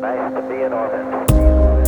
Nice to be in orbit.